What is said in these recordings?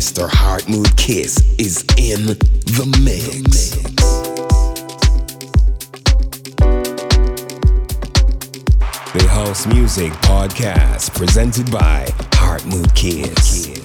Mr. Heartmood Kiss is in the mix. The House Music Podcast presented by Heartmood Kiss.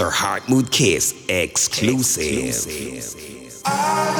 Mr. Heartmood Kiss exclusive. exclusive.